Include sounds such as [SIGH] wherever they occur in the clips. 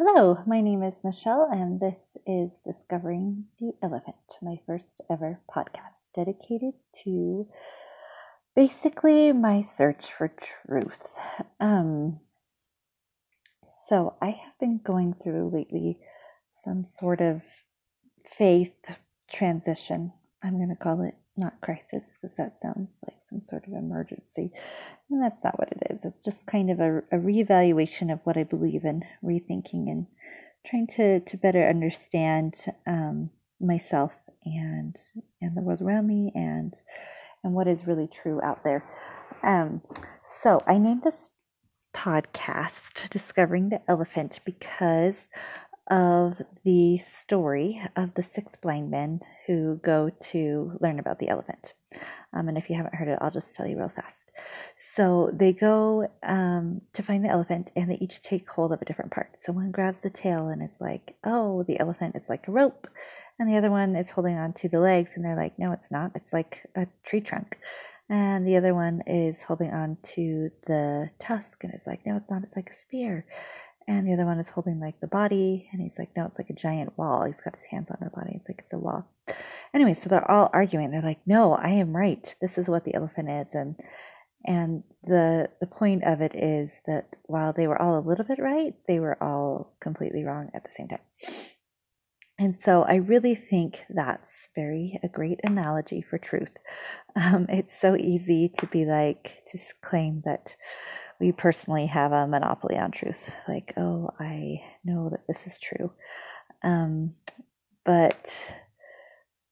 Hello, my name is Michelle, and this is Discovering the Elephant, my first ever podcast dedicated to basically my search for truth. Um, so, I have been going through lately some sort of faith transition. I'm going to call it not crisis because that sounds like some sort of emergency. And that's not what it is. It's just kind of a, a reevaluation of what I believe in, rethinking and trying to, to better understand um, myself and and the world around me and and what is really true out there. Um, so I named this podcast "Discovering the Elephant" because of the story of the six blind men who go to learn about the elephant. Um, and if you haven't heard it, I'll just tell you real fast. So they go um, to find the elephant and they each take hold of a different part. So one grabs the tail and it's like, oh, the elephant is like a rope. And the other one is holding on to the legs and they're like, no, it's not. It's like a tree trunk. And the other one is holding on to the tusk and it's like, no, it's not. It's like a spear and the other one is holding like the body. And he's like no it's like a giant wall. He's got his hands on the body. It's like it's a wall. Anyway so they're all arguing. They're like no i am right. This is what the elephant is. And and the the point of it is that while they were all a little bit right they were all completely wrong at the same time. And so i really think that's very a great analogy for truth. Um, it's so easy to be like to claim that we personally have a monopoly on truth. Like, oh, I know that this is true. Um, but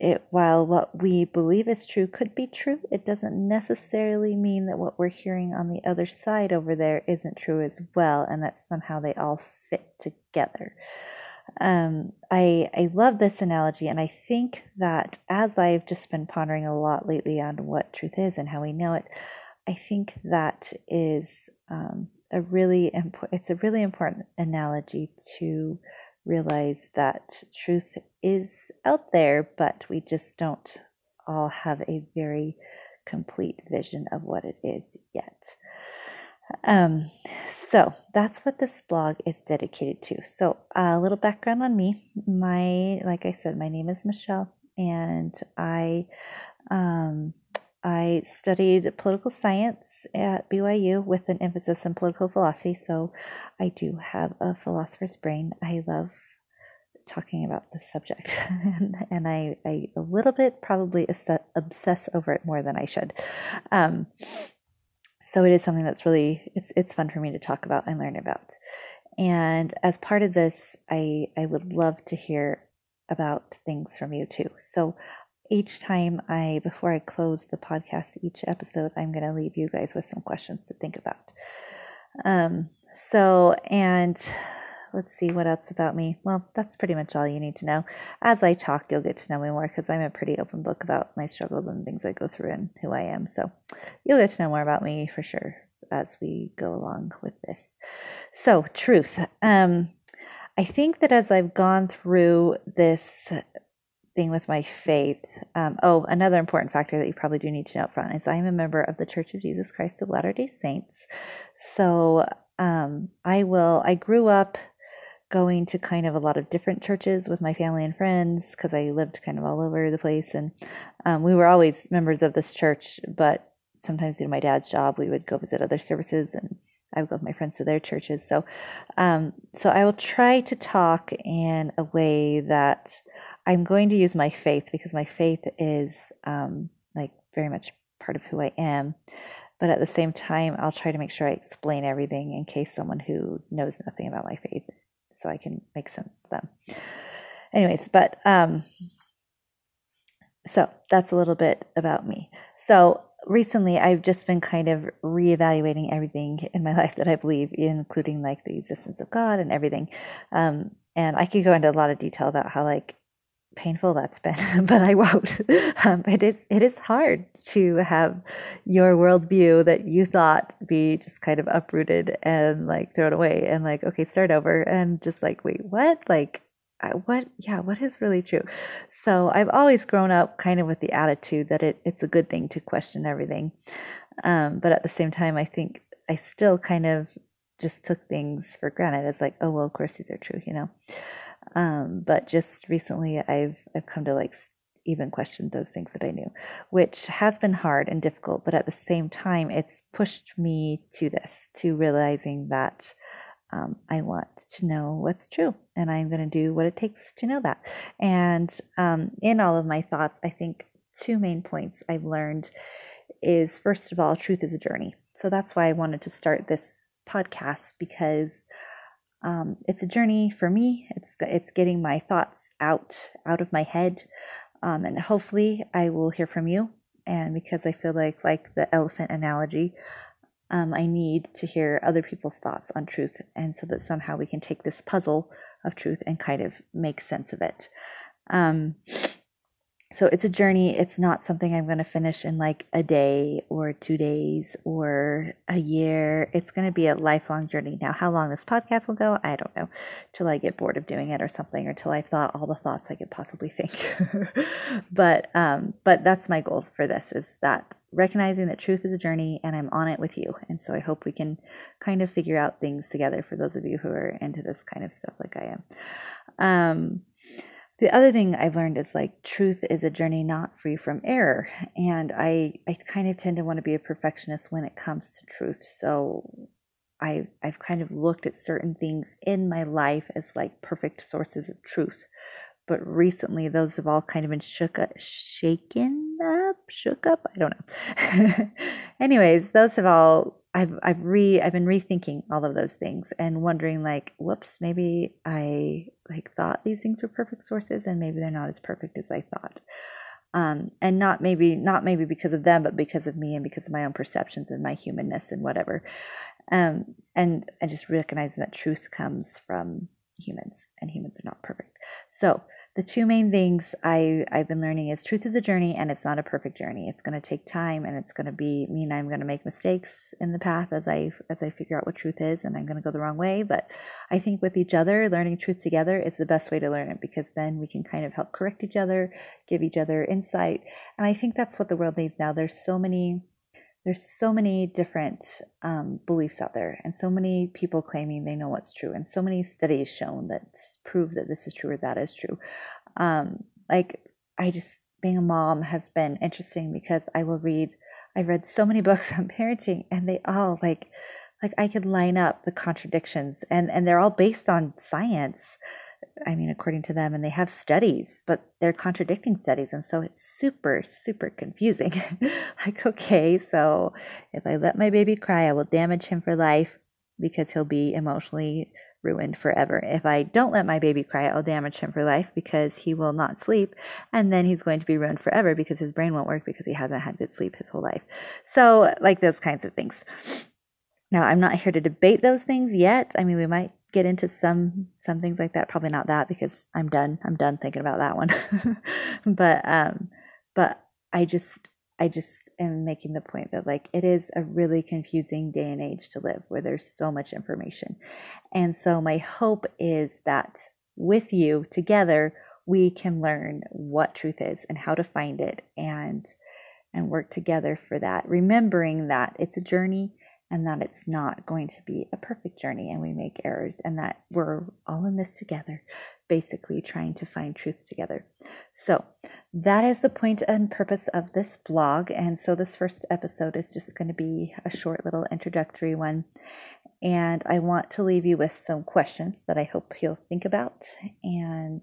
it, while what we believe is true could be true, it doesn't necessarily mean that what we're hearing on the other side over there isn't true as well, and that somehow they all fit together. Um, I I love this analogy, and I think that as I've just been pondering a lot lately on what truth is and how we know it, I think that is um, a really important. It's a really important analogy to realize that truth is out there, but we just don't all have a very complete vision of what it is yet. Um, so that's what this blog is dedicated to. So a little background on me. My, like I said, my name is Michelle, and I, um, I studied political science at BYU with an emphasis in political philosophy, so I do have a philosopher's brain. I love talking about this subject, and, [LAUGHS] and I, I a little bit probably obsess over it more than I should. Um, so it is something that's really it's it's fun for me to talk about and learn about. And as part of this, I I would love to hear about things from you too. So each time I, before I close the podcast, each episode, I'm going to leave you guys with some questions to think about. Um, so, and let's see what else about me. Well, that's pretty much all you need to know. As I talk, you'll get to know me more because I'm a pretty open book about my struggles and things I go through and who I am. So, you'll get to know more about me for sure as we go along with this. So, truth. Um, I think that as I've gone through this thing with my faith. Um, oh, another important factor that you probably do need to know up front is I am a member of the Church of Jesus Christ of Latter day Saints. So um, I will, I grew up going to kind of a lot of different churches with my family and friends because I lived kind of all over the place. And um, we were always members of this church, but sometimes due to my dad's job, we would go visit other services and I with my friends to their churches. So, um, so I will try to talk in a way that I'm going to use my faith because my faith is um, like very much part of who I am. But at the same time, I'll try to make sure I explain everything in case someone who knows nothing about my faith, so I can make sense to them. Anyways, but um, so that's a little bit about me. So recently, I've just been kind of reevaluating everything in my [LAUGHS] life that I believe, including like the existence of God and everything. Um, and I could go into a lot of detail about how like painful that's been, [LAUGHS] but I won't. [LAUGHS] Um, it is it is hard to have your worldview that you thought be just kind of uprooted and like thrown away and like okay start over and just like wait what like what yeah what is really true. So I've always grown up kind of with the attitude that it it's a good thing to question everything, um, but at the same time I think I still kind of just took things for granted. It's like, oh well, of course these are true, you know. Um, but just recently, I've I've come to like even question those things that I knew, which has been hard and difficult. But at the same time, it's pushed me to this, to realizing that um, I want to know what's true, and I'm going to do what it takes to know that. And um, in all of my thoughts, I think two main points I've learned is first of all, truth is a journey. So that's why I wanted to start this podcast because um, it's a journey for me. It's it's getting my thoughts out out of my head, um, and hopefully I will hear from you. And because I feel like like the elephant analogy, um, I need to hear other people's thoughts on truth, and so that somehow we can take this puzzle of truth and kind of make sense of it. Um, so it's a journey. It's not something I'm going to finish in like a day or two days or a year. It's going to be a lifelong journey. Now, how long this podcast will go, I don't know, till I get bored of doing it or something, or till I've thought all the thoughts I could possibly think. [LAUGHS] but um, but that's my goal for this is that recognizing that truth is a journey and I'm on it with you. And so I hope we can kind of figure out things together for those of you who are into this kind of stuff like I am. Um, the other thing I've learned is like truth is a journey not free from error. And I, I kind of tend to want to be a perfectionist when it comes to truth. So I've I've kind of looked at certain things in my life as like perfect sources of truth. But recently, those have all kind of been shook up, shaken up, shook up. I don't know. [LAUGHS] Anyways, those have all I've I've re I've been rethinking all of those things and wondering like, whoops, maybe I like thought these things were perfect sources and maybe they're not as perfect as I thought. Um, and not maybe not maybe because of them, but because of me and because of my own perceptions and my humanness and whatever. Um, and I just recognizing that truth comes from humans and humans are not perfect. So the two main things I, I've been learning is truth is a journey and it's not a perfect journey. It's going to take time and it's going to be mean I'm going to make mistakes in the path as I as I figure out what truth is and I'm going to go the wrong way. But I think with each other, learning truth together is the best way to learn it because then we can kind of help correct each other, give each other insight. And I think that's what the world needs now. There's so many there's so many different um, beliefs out there and so many people claiming they know what's true and so many studies shown that prove that this is true or that is true. Um, like i just being a mom has been interesting because i will read i've read so many [LAUGHS] books on parenting and they all like like i could line up the contradictions and and they're all based on science I mean, according to them, and they have studies, but they're contradicting studies. And so it's super, super confusing. [LAUGHS] like, okay, so if I let my baby cry, I will damage him for life because he'll be emotionally ruined forever. If I don't let my baby cry, I'll damage him for life because he will not sleep. And then he's going to be ruined forever because his brain won't work because he hasn't had good sleep his whole life. So, like those kinds of things. Now, I'm not here to debate those things yet. I mean, we might get into some some things like that. Probably not that because I'm done. I'm done thinking about that one. [LAUGHS] but um, but I just I just am making the point that like it is a really confusing day and age to live where there's so much information. And so my hope is that with you together we can learn what truth is and how to find it and and work together for that remembering that it's a journey and that it's not going to be a perfect journey and we make errors and that we're all in this together, basically trying to find truth together. So, that is the point and purpose of this blog. And so, this first episode is just going to be a short little introductory one. And I want to leave you with some questions that I hope you'll think about. And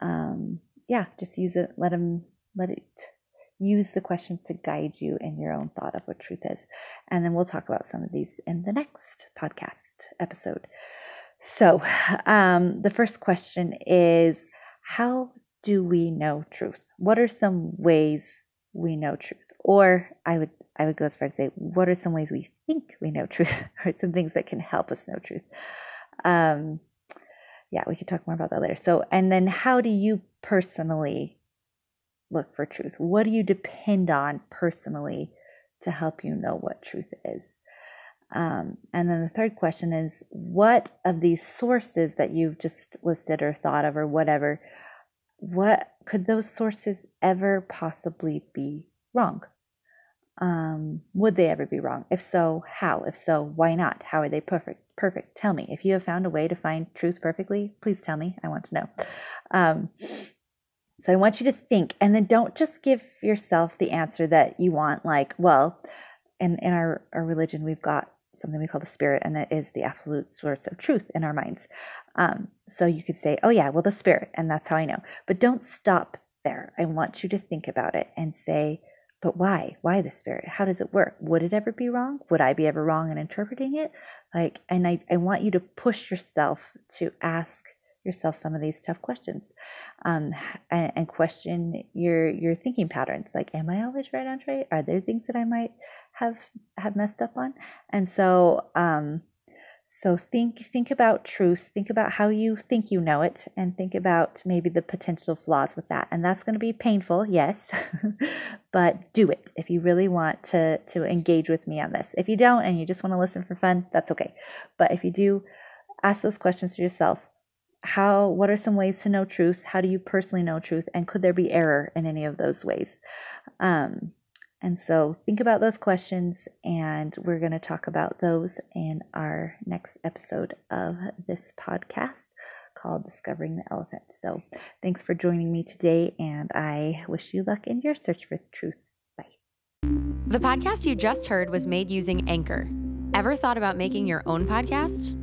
um, yeah, just use it, let them, let it use the questions to guide you in your own thought of what truth is. And then we'll talk about some of these in the next podcast episode. So, [SIGHS] um, the first question is How do we know truth? What are some ways we know truth? Or I would I would go as far as say, what are some ways we think we know truth, [LAUGHS] or some things that can help us know truth? Um, yeah, we could talk more about that later. So, and then how do you personally look for truth? What do you depend on personally to help you know what truth is? Um, and then the third question is what of these sources that you've just listed or thought of or whatever, what could those sources ever possibly be wrong? Um, would they ever be wrong? If so, how? If so, why not? How are they perfect? Perfect. Tell me. If you have found a way to find truth perfectly, please tell me. I want to know. Um, so I want you to think, and then don't just give yourself the answer that you want, like, well, in, in our, our religion, we've got something we call the spirit, and that is the absolute source of truth in our minds. Um, so you could say, oh, yeah, well, the spirit, and that's how I know. But don't stop there. I want you to think about it and say, but why? Why the spirit? How does it work? Would it ever be wrong? Would I be ever wrong in interpreting it? Like, and I, I want you to push yourself to ask yourself some of these tough questions um, and, and, question your your thinking patterns like am i always right on track are there things that i might have have messed up on and so um, so think think about truth, think about how you think you know it and think about maybe the potential flaws with that. And that's going to be painful, yes. [LAUGHS] but do it if you really want to to engage with me on this. If you don't and you just want to listen for fun, that's okay. But if you do ask those questions to yourself, how what are some ways to know truth? How do you personally know truth and could there be error in any of those ways? Um and so think about those questions, and we're going to talk about those in our next episode of this podcast called Discovering the Elephant. So thanks for joining me today, and I wish you luck in your search for truth. Bye. The podcast you just heard was made using Anchor. Ever thought about making your own podcast?